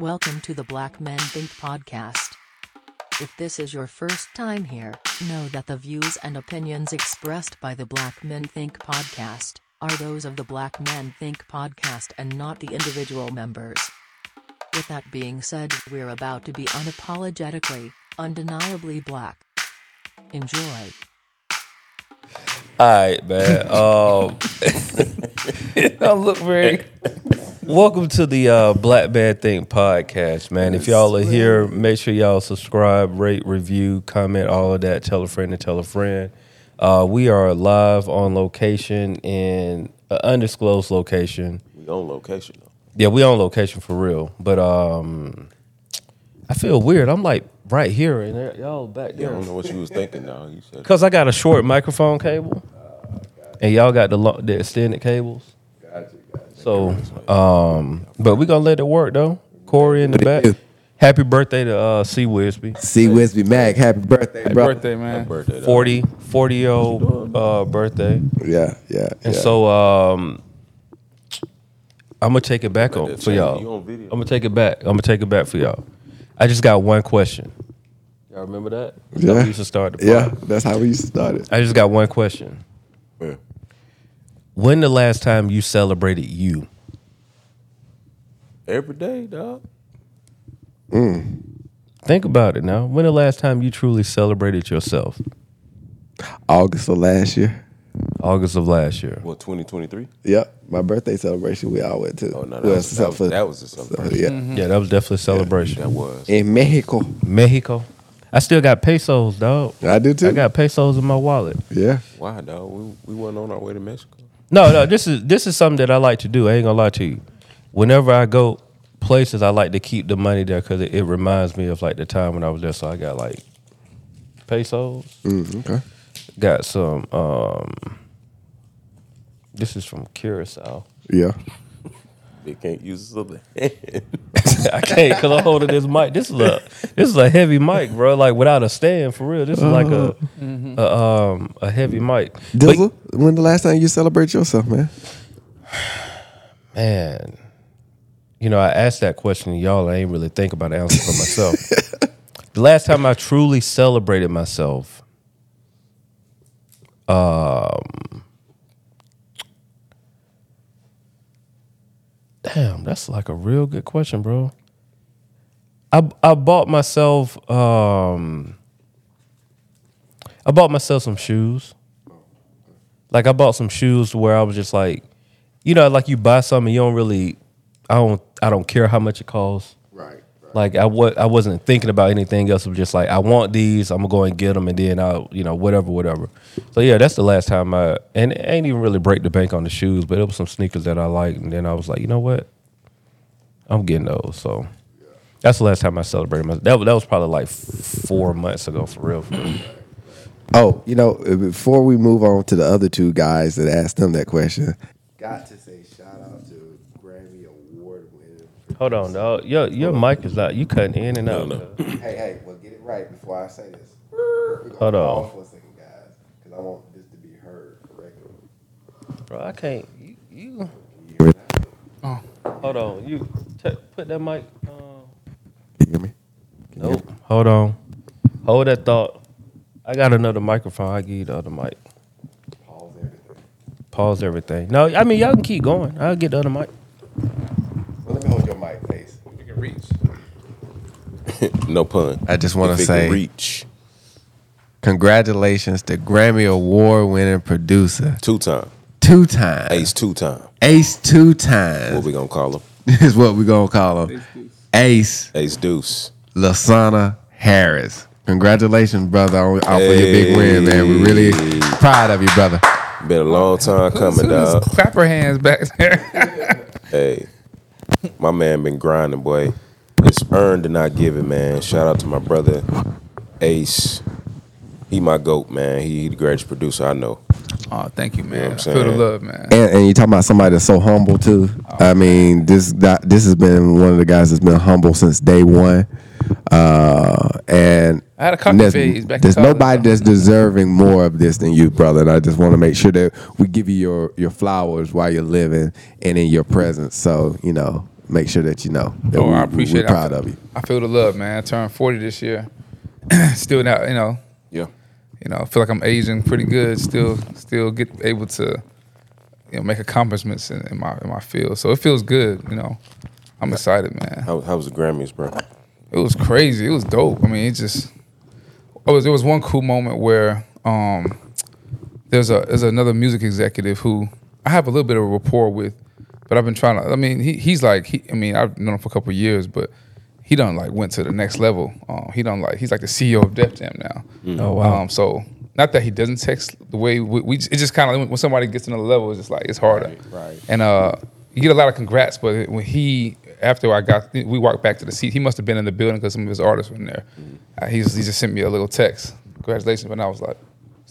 Welcome to the Black Men Think podcast. If this is your first time here, know that the views and opinions expressed by the Black Men Think podcast are those of the Black Men Think podcast and not the individual members. With that being said, we're about to be unapologetically, undeniably black. Enjoy. All right, man. Um, don't look very. Welcome to the uh, Black Bad Think podcast, man. If y'all are here, make sure y'all subscribe, rate, review, comment, all of that. Tell a friend and tell a friend. Uh, we are live on location in an undisclosed location. We on location though. Yeah, we on location for real. But um, I feel weird. I'm like right here, and there- y'all back Yeah, I there. don't know what you was thinking now. You said Cause I got a short microphone cable, and y'all got the lo- the extended cables. So, um, but we gonna let it work though. Corey in the back. Happy birthday to uh, C Wisby. C. Wisby Mac, happy birthday, Happy bro. birthday, man. birthday. 40, 40 year old uh, birthday. Yeah, yeah. And yeah. so um, I'm gonna take it back on for chain, y'all. on video. I'm gonna take it back. I'm gonna take it back for y'all. I just got one question. Y'all remember that? That's how Yeah. We used to start the pod. yeah, that's how we used to start it. I just got one question. Yeah. When the last time you celebrated you? Every day, dog. Mm. Think about it now. When the last time you truly celebrated yourself? August of last year. August of last year. What 2023? Yep, my birthday celebration we all went to. Oh no, that Well, was, that was, that was a so, celebration. yeah, mm-hmm. Yeah, that was definitely a celebration. That was. in Mexico. Mexico. I still got pesos, dog. I do too. I got pesos in my wallet. yeah. Why, dog? We we weren't on our way to Mexico. No, no, this is this is something that I like to do. I ain't gonna lie to you. Whenever I go places, I like to keep the money there because it, it reminds me of like the time when I was there. So I got like pesos. Mm, okay. Got some. um This is from Curacao. Yeah. They can't use a hand. I can't because I'm holding this mic. This is a this is a heavy mic, bro. Like without a stand, for real. This is like a, a um a heavy mic. But, Dizzle, when the last time you celebrate yourself, man? man, you know, I asked that question to y'all. I ain't really think about the answer for myself. the last time I truly celebrated myself, um, damn, that's like a real good question, bro. I I bought myself um I bought myself some shoes. Like I bought some shoes where I was just like, you know, like you buy something you don't really I don't I don't care how much it costs. Right. Like I wa- I wasn't thinking about anything else. It was just like I want these. I'm gonna go and get them, and then I'll you know whatever whatever. So yeah, that's the last time I and it ain't even really break the bank on the shoes, but it was some sneakers that I liked, and then I was like, you know what, I'm getting those. So that's the last time I celebrated my. That was, that was probably like four months ago for real. For real. Oh, you know, before we move on to the other two guys that asked them that question, got to say shout out to Grammy Award winning. Hold on, dog. Your your mic is out. You cutting in and No, out. no. Hey, hey, well, get it right before I say this. We're gonna Hold on. for a second, guys, because I want this to be heard correctly. bro. I can't. You, you You hold on. You t- put that mic. Uh, Can you hear me? Can you hear Nope. Hold on. Hold that thought. I got another microphone. I give you the other mic. Pause everything. Pause everything. No, I mean y'all can keep going. I'll get the other mic. Well, let me hold your mic, please. You can reach. no pun. I just want to say reach congratulations to Grammy Award winning producer, two time. two times, Ace two time. Ace two What times we gonna call him? is what we gonna call him. Ace Ace Deuce. Lasana Harris. Congratulations, brother, on, on for your big win, man. We're really Hey. proud of you, brother. Been a long time coming, Who dog. is clapper hands back there? Hey, my man been grinding, boy. It's earned and not given, man. Shout out to my brother Ace. He my goat, man. He, he the greatest producer I know. oh, thank you, man. what I'm I feel the love, man. And, and you talking about somebody that's so humble too. I mean, this that, this has been one of the guys that's been humble since day one. Uh, and I had a cocky there's, phase back there's nobody that's deserving more of this than you, brother. And I just want to make sure that we give you your your flowers while you're living and in your presence. So you know, make sure that you know. That Oh, we, I appreciate We're it. proud I, of you. I feel the love, man. I turned 40 this year. still not, you know, Yeah. you know, I feel like I'm aging pretty good. Still, still get able to, you know, make accomplishments in, in my in my field. So it feels good. You know, I'm excited, man. How, how was the Grammys, bro? It was crazy. It was dope. I mean, it just. It was. There was one cool moment where um, there's a there's another music executive who I have a little bit of a rapport with, but I've been trying to. I mean, he he's like he. I mean, I've known him for a couple of years, but he done like went to the next level. Um, he done like he's like the CEO of Def Jam now. Oh, wow. Um, so not that he doesn't text the way we, we it just kind of when somebody gets to another level, it's just like it's harder. right. And uh, you get a lot of congrats, but when he after I got we walked back to the seat, he must have been in the building because some of his artists were in there. Uh, he just, he just sent me a little text, congratulations, and I was like,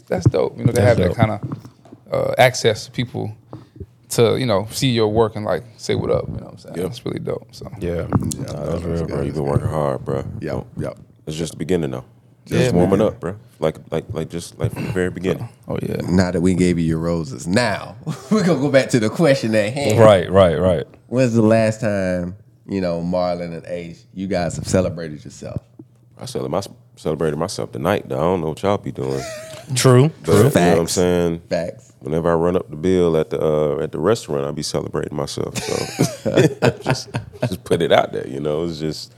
that's dope. You know, to have dope. that kind of uh, access to people to you know see your work and like say what up. You know what I'm saying? Yeah. It's really dope. So Yeah, Nah, that's real, Bro, bro. you've been working hard, bro. Yep, yep. It's just the beginning, though. Yeah, Just warming man. up, bro. Like, like, like, just like from the very beginning. oh yeah. Now that we gave you your roses, now we're gonna go back to the question at hand. Right, right, right. When's the last time you know Marlon and Ace, you guys have celebrated yourself? I celebrated, my, celebrated myself tonight. Though. I don't know what y'all be doing. True, But, you know what I'm Facts. saying? Facts. Whenever I run up the bill at the uh, at the restaurant, I be celebrating myself. So just just put it out there. You know, it's just.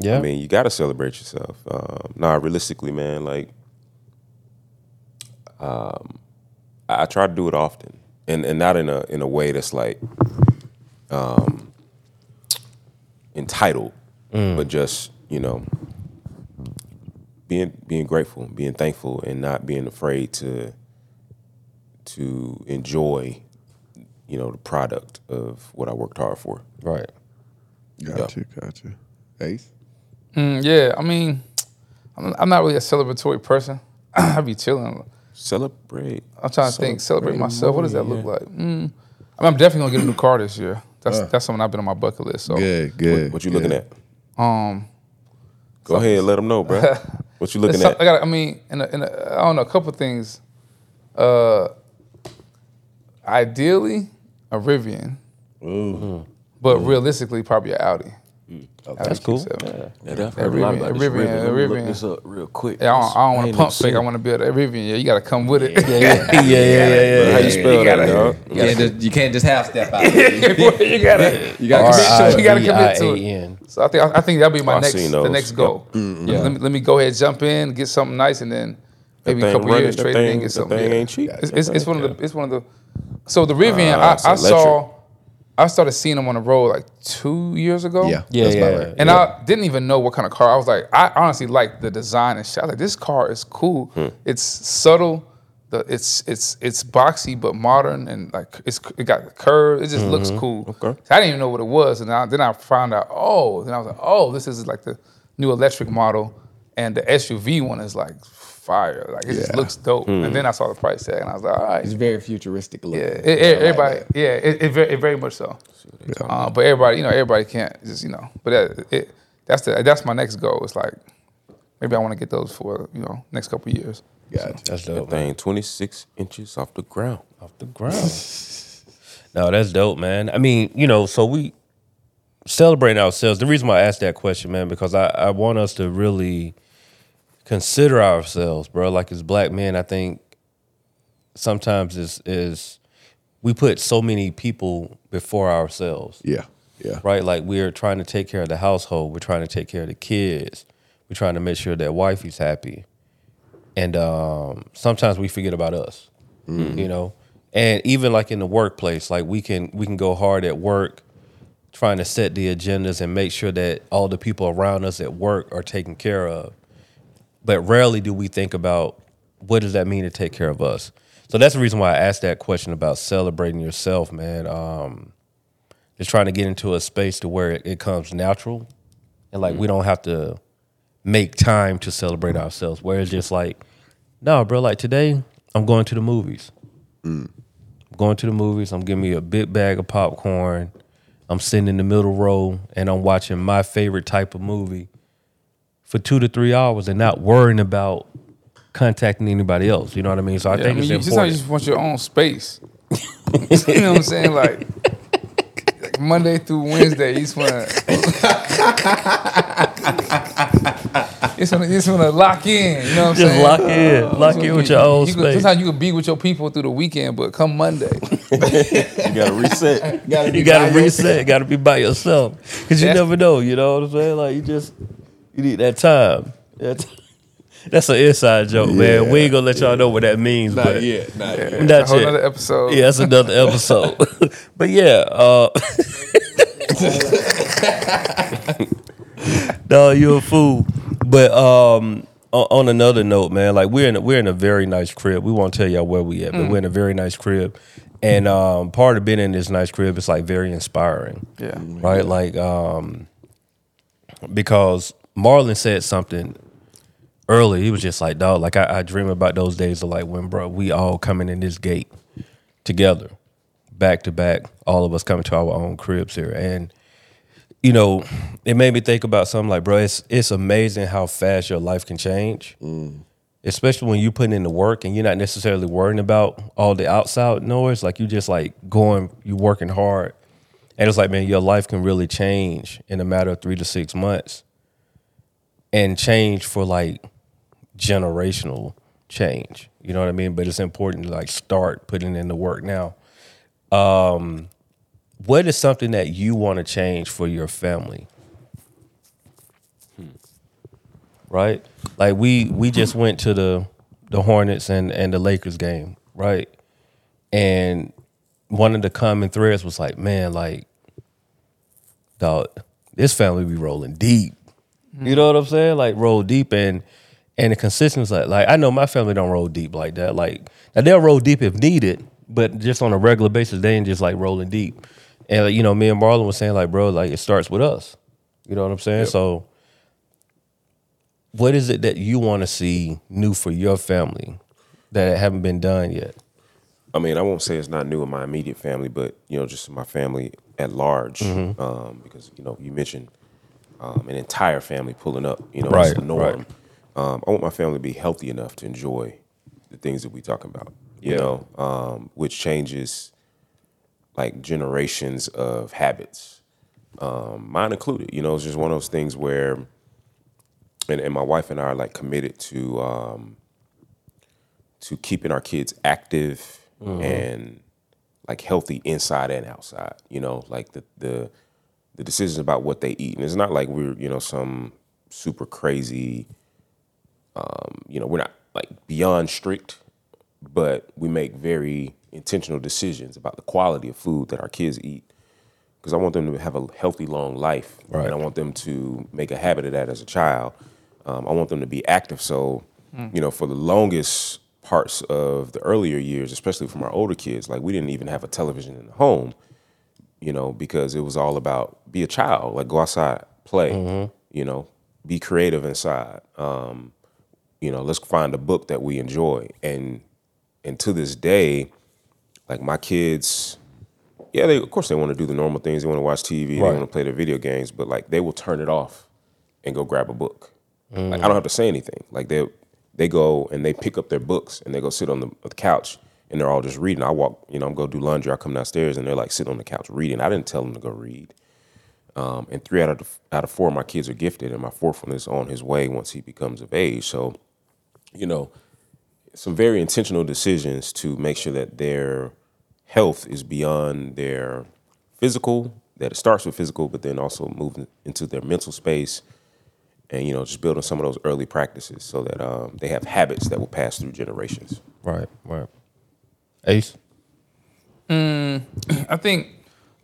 Yeah, I mean, you got to celebrate yourself. Um, nah, realistically, man, like, um, I, I try to do it often, and and not in a in a way that's like, um, entitled, but just you know, being being grateful, being thankful, and not being afraid to to enjoy, you know, the product of what I worked hard for. right. Gotcha, gotcha. Ace. Mm, yeah, I mean, I'm, I'm not really a celebratory person. I be chilling. Celebrate. I'm trying to think, celebrate Celebrate myself. What does that more, look like? Mm, I mean, I'm definitely gonna get a new car this year. That's that's something I've been on my bucket list. So, Good, good. What, what you good. looking at? um, Go ahead, and let them know, bro. What you looking at? I got. I mean, in a, in a, I don't know, a couple things. Uh, ideally, a Rivian, but realistically, probably an Audi. Audi That's cool. Q7. Yeah, I've heard a lot about this Rivian, Rivian, Let me look this up real quick. Yeah, I don't, I don't want to pump fake. I want to build a Rivian. Yeah, you got to come with it. Yeah, yeah, yeah, yeah, yeah. How you spell that, dog? You can't just, you can't just half step out. you gotta, You gotta commit to it. You gotta commit to it. So I think I think that'll be my Oh, I next the next goal. Yep. Yeah. Let me let me go ahead, jump in, get something nice, and then maybe a couple years that trade it get something. thing ain't cheap. It's, it's, it's one of the it's one of the. So the Rivian, Ah, I, saw, electric. I started seeing them on the road like two years ago. Yeah, Yeah, that's about yeah. right. And I didn't even know what kind of car. I was like, I honestly like the design and shit. I was like, this car is cool. Hmm. It's subtle. The it's it's it's boxy but modern and like it's it got curves. It just looks cool. Mm-hmm. Okay. So I didn't even know what it was, and I, then I found out. Oh, then I was like, oh, this is like the new electric model, and the SUV one is like fire. Like it just looks dope. Hmm. And then I saw the price tag, and I was like, all right, It's very futuristic looking. yeah, it, it- everybody, that. yeah, it, it, very, it very much so. Uh, but everybody, you know, everybody can't just, you know. But that, it, that's the that's my next goal. It's like maybe I want to get those for you know next couple of years. Gotcha. That's That dope. man. thing 26 inches off the ground. Off the ground. no, that's dope, man. I mean, you know, so we celebrating ourselves. The reason why I asked that question, man, because I, I want us to really consider ourselves, bro. Like as black men, I think sometimes is is we put so many people before ourselves. Yeah, yeah. right? Like we're trying to take care of the household, we're trying to take care of the kids, we're trying to make sure that wifey's happy, and um, sometimes we forget about us, you know. And even like in the workplace, like we can we can go hard at work, trying to set the agendas and make sure that all the people around us at work are taken care of. But rarely do we think about what does that mean to take care of us. So that's the reason why I asked that question about celebrating yourself, man. Um, just trying to get into a space to where it, it comes natural and like we don't have to make time to celebrate ourselves where it's just like no bro like today i'm going to the movies i'm going to the movies i'm giving me a big bag of popcorn i'm sitting in the middle row and i'm watching my favorite type of movie for two to three hours and not worrying about contacting anybody else you know what i mean so i Yeah, I think mean, it's you, sometimes important you just want your own space. you know what I'm saying? Like, Monday through Wednesday, you just wanna, you just wanna, you just wanna lock in. You know what I'm Just saying? Just lock in, uh, lock in with your own You could- space. Sometimes you can be with your people through the weekend, but come Monday, You gotta reset. You gotta reset. Gotta be by yourself because you never know. You know what I'm saying? Like you just you need that time. That's, that's an inside joke, man. We ain't gonna let y'all know what that means, but Not yet. Not yet. a that's whole it. episode. Yeah, that's another episode. but yeah, uh, no, you're a fool. But um, on, on another note, man, like we're in a, we're in a very nice crib. We won't tell y'all where we at, but we're in a very nice crib. And um, part of being in this nice crib is like very inspiring, yeah. right? Like um, because Marlon said something early. He was just like, dog, like I, I dream about those days of like when, bro, we all coming in this gate together, back to back, all of us coming to our own cribs here. And, you know, it made me think about something like, bro, it's it's amazing how fast your life can change. Especially when you put in the work and you're not necessarily worrying about all the outside noise. Like you just like going, you're working hard. And it's like, man, your life can really change in a matter of three to six months. And change for like generational change. You know what I mean? But it's important to like start putting in the work now. Um, what is something that you want to change for your family? Right? Like we we just went to the the Hornets and and the Lakers game, right? And one of the common threads was like, man, like dog, this family be rolling deep. You know what I'm saying? Like roll deep and and the consistency like like I know my family don't roll deep like that. Like now they'll roll deep if needed, but just on a regular basis, they ain't just like rolling deep. And like, you know, me and Marlon was saying like, bro, like it starts with us. You know what I'm saying? So what is it that you want to see new for your family that haven't been done yet? I mean, I won't say it's not new in my immediate family, but you know, just my family at large. Mm-hmm. Um, because you know, you mentioned um, an entire family pulling up. You know, it's the norm. right. Um, I want my family to be healthy enough to enjoy the things that we talk about. You Yeah. know, um, which changes like generations of habits, um, mine included. You know, it's just one of those things where, and, and my wife and I are like committed to um, to keeping our kids active and like healthy inside and outside. You know, like the the the decisions about what they eat, and it's not like we're you know some super crazy. Um, you know, we're not like beyond strict, but we make very intentional decisions about the quality of food that our kids eat. Because I want them to have a healthy, long life, Right. and I want them to make a habit of that as a child. Um, I want them to be active. So, you know, for the longest parts of the earlier years, especially from our older kids, like we didn't even have a television in the home, you know, because it was all about be a child, like go outside, play, you know, be creative inside. Um, you know, let's find a book that we enjoy. And and to this day, like my kids, yeah, they of course they want to do the normal things. They want to watch TV, they want to play their video games, but like they will turn it off and go grab a book. Like I don't have to say anything. Like they they go and they pick up their books and they go sit on the, the couch and they're all just reading. I walk, you know, I'm go do laundry. I come downstairs and they're like sitting on the couch reading. I didn't tell them to go read. Um, and three out of the, out of four of my kids are gifted, and my fourth one is on his way once he becomes of age. So, you know, some very intentional decisions to make sure that their health is beyond their physical. That it starts with physical, but then also moving into their mental space, and you know, just building some of those early practices so that um, they have habits that will pass through generations. Right, right. Ace? I think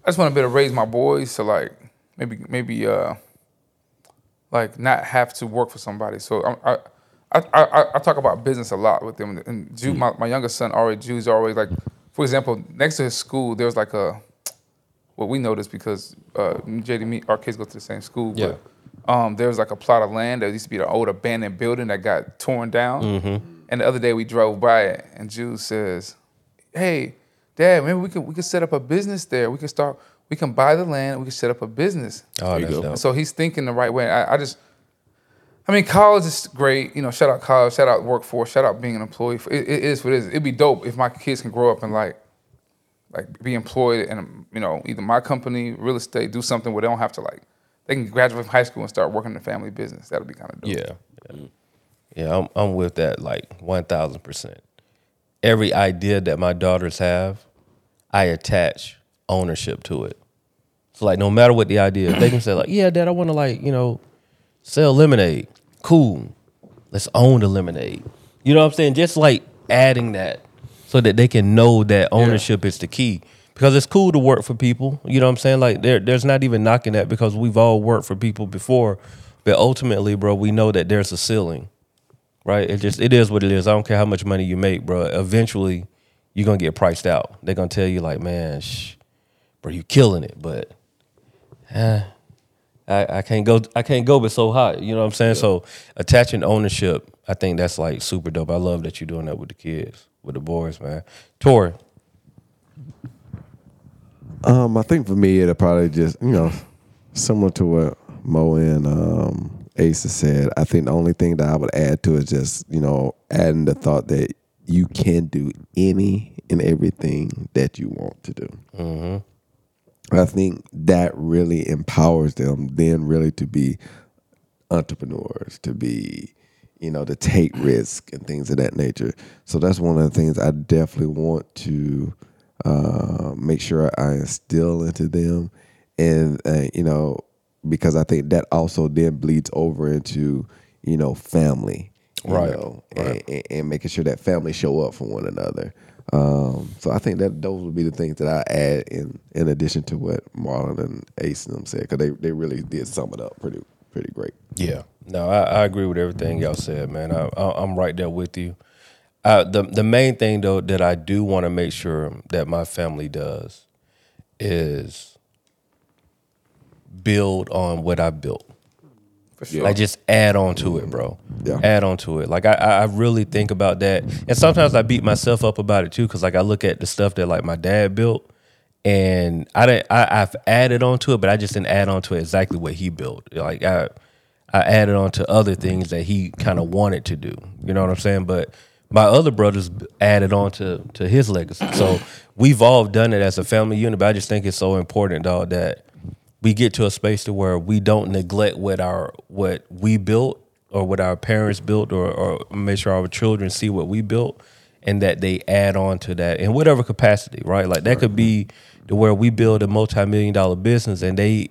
I just want to be able to raise my boys to like maybe maybe uh like not have to work for somebody. So I I I, I, I talk about business a lot with them. And Jude, my, my youngest son, already Jude's always like, for example, next to his school, there's like a what we noticed because uh, JD, me, our kids go to the same school. Yeah. But, um, there was like a plot of land that used to be the old abandoned building that got torn down. And the other day we drove by it, and Jude says, "Hey, Dad, maybe we could we could set up a business there. We could start. We can buy the land. We can set up a business." Oh, you that's go. dope. So he's thinking the right way. I, I just, I mean, college is great. You know, shout out college, shout out workforce, shout out being an employee. It, it is what it is. It'd be dope if my kids can grow up and like, like be employed in you know either my company, real estate, do something where they don't have to like they can graduate from high school and start working in the family business. That'll be kind of dope. Yeah. Yeah, yeah I'm, I'm with that like 1000%. Every idea that my daughters have, I attach ownership to it. So like no matter what the idea is, they can say like, yeah, dad, I want to like, you know, sell lemonade. Cool. Let's own the lemonade. You know what I'm saying? Just like adding that so that they can know that ownership is the key. Because it's cool to work for people. You know what I'm saying? Like there there's not even knocking that because we've all worked for people before. But ultimately, bro, we know that there's a ceiling. Right? It just it is what it is. I don't care how much money you make, bro. Eventually you're gonna get priced out. They're gonna tell you like, man, shh, bro, you killing it, but eh, I, I can't go I can't go but so hot. You know what I'm saying? So attaching ownership, I think that's like super dope. I love that you're doing that with the kids, with the boys, man. Torri, Um, I think for me, it'll probably just you know, similar to what Mo and um, Ace has said. I think the only thing that I would add to it is just you know, adding the thought that you can do any and everything that you want to do. I think that really empowers them then really to be entrepreneurs, to be, you know, to take risk and things of that nature. So that's one of the things I definitely want to uh, make sure I instill into them. And, uh, you know, because I think that also then bleeds over into, you know, family. you Right, know, and, and, and making sure that family show up for one another. Um, so I think that those would be the things that I add in in addition to what Marlon and Ace and them said because they, they really did sum it up pretty pretty great. Yeah, no, I, I agree with everything y'all said, man. I, I, I'm right there with you. Uh, the the main thing though that I do want to make sure that my family does is build on what I built. For sure. Like just add on to it, bro. Yeah. Add on to it. Like I, I I really think about that, and sometimes I beat myself up about it too, because like I look at the stuff that like my dad built, and I didn't. I, I've added on to it, but I just didn't add on to it exactly what he built. Like I, I added on to other things that he kind of wanted to do. You know what I'm saying? But my other brothers added on to to his legacy. So we've all done it as a family unit. But I just think it's so important, dog, that we get to a space to where we don't neglect what our what we built or what our parents built or, or make sure our children see what we built and that they add on to that in whatever capacity, right? Like that could be to where we build a multi-million dollar business and they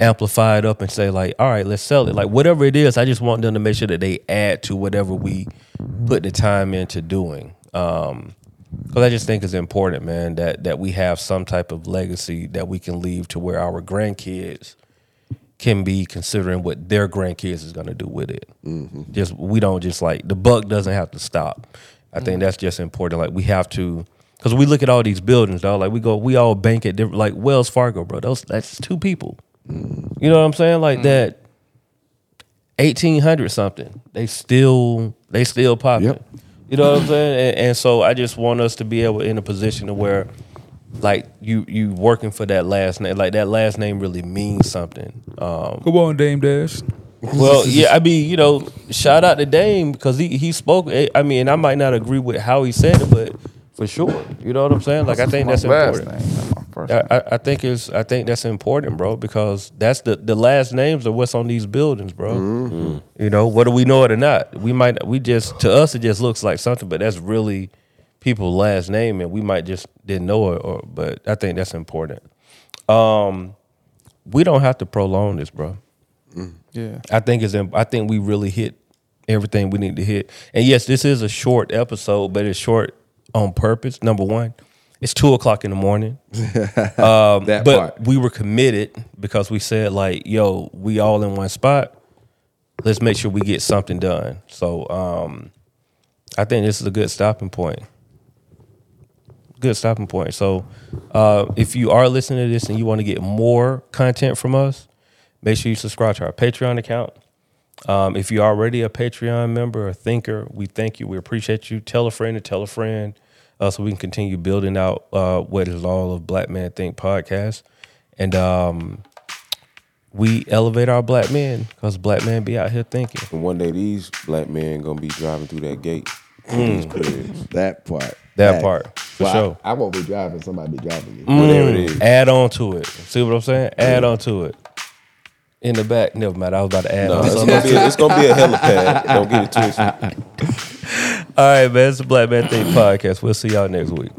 amplify it up and say like, all right, let's sell it. Like whatever it is, I just want them to make sure that they add to whatever we put the time into doing. Um, because I just think it's important, man, that that we have some type of legacy that we can leave to where our grandkids can be considering what their grandkids is going to do with it. Mm-hmm. Just we don't just like the buck doesn't have to stop. I think mm. that's just important. Like we have to, because we look at all these buildings, dog. Like we go, we all bank at different, like Wells Fargo, bro. Those that's two people. Mm. You know what I'm saying? Like mm. that. 1800 something they still they still popping Yep. You know what i'm saying? And, and so i just want us to be able in a position to where like you you working for that last name like that last name really means something um. Come on, Dame Dash. well yeah i mean you know shout out to dame because he he spoke eh, i mean i might not agree with how he said it but for sure you know what i'm saying? Like i think that's last important name, not my first I. I I think it's I think that's important, bro, because that's the the last names of what's on these buildings, bro. You know, whether we know it or not, we might we just to us it just looks like something, but that's really people's last name, and we might just didn't know it. Or but I think that's important. Um, we don't have to prolong this, bro. Yeah. I think it's I think we really hit everything we need to hit. And yes, this is a short episode, but it's short on purpose. Number one, it's two o'clock in the morning. Um, That but part. we were committed because we said like, "Yo, we all in one spot. Let's make sure we get something done." So um, I think this is a good stopping point. Good stopping point. So uh, if you are listening to this and you want to get more content from us, make sure you subscribe to our Patreon account. Um, if you're already a Patreon member or thinker, we thank you. We appreciate you. Tell a friend to tell a friend uh, so we can continue building out uh, what is all of Black Man Think podcast, and um, we elevate our black men because black men be out here thinking. And one day these black men gonna be driving through that gate. Mm. that part. That, that part. For well, sure. I, I, won't be driving, somebody be driving me. Mm. Whatever it is. Add on to it. See what I'm saying? Add yeah. on to it. In the back, never mind. I was about to add no, on. It's gonna, be, it's gonna be a helipad. Don't get it twisted. All right, man. It's the Black Man Think podcast. We'll see y'all next week.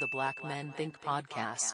The Black Men Think podcast.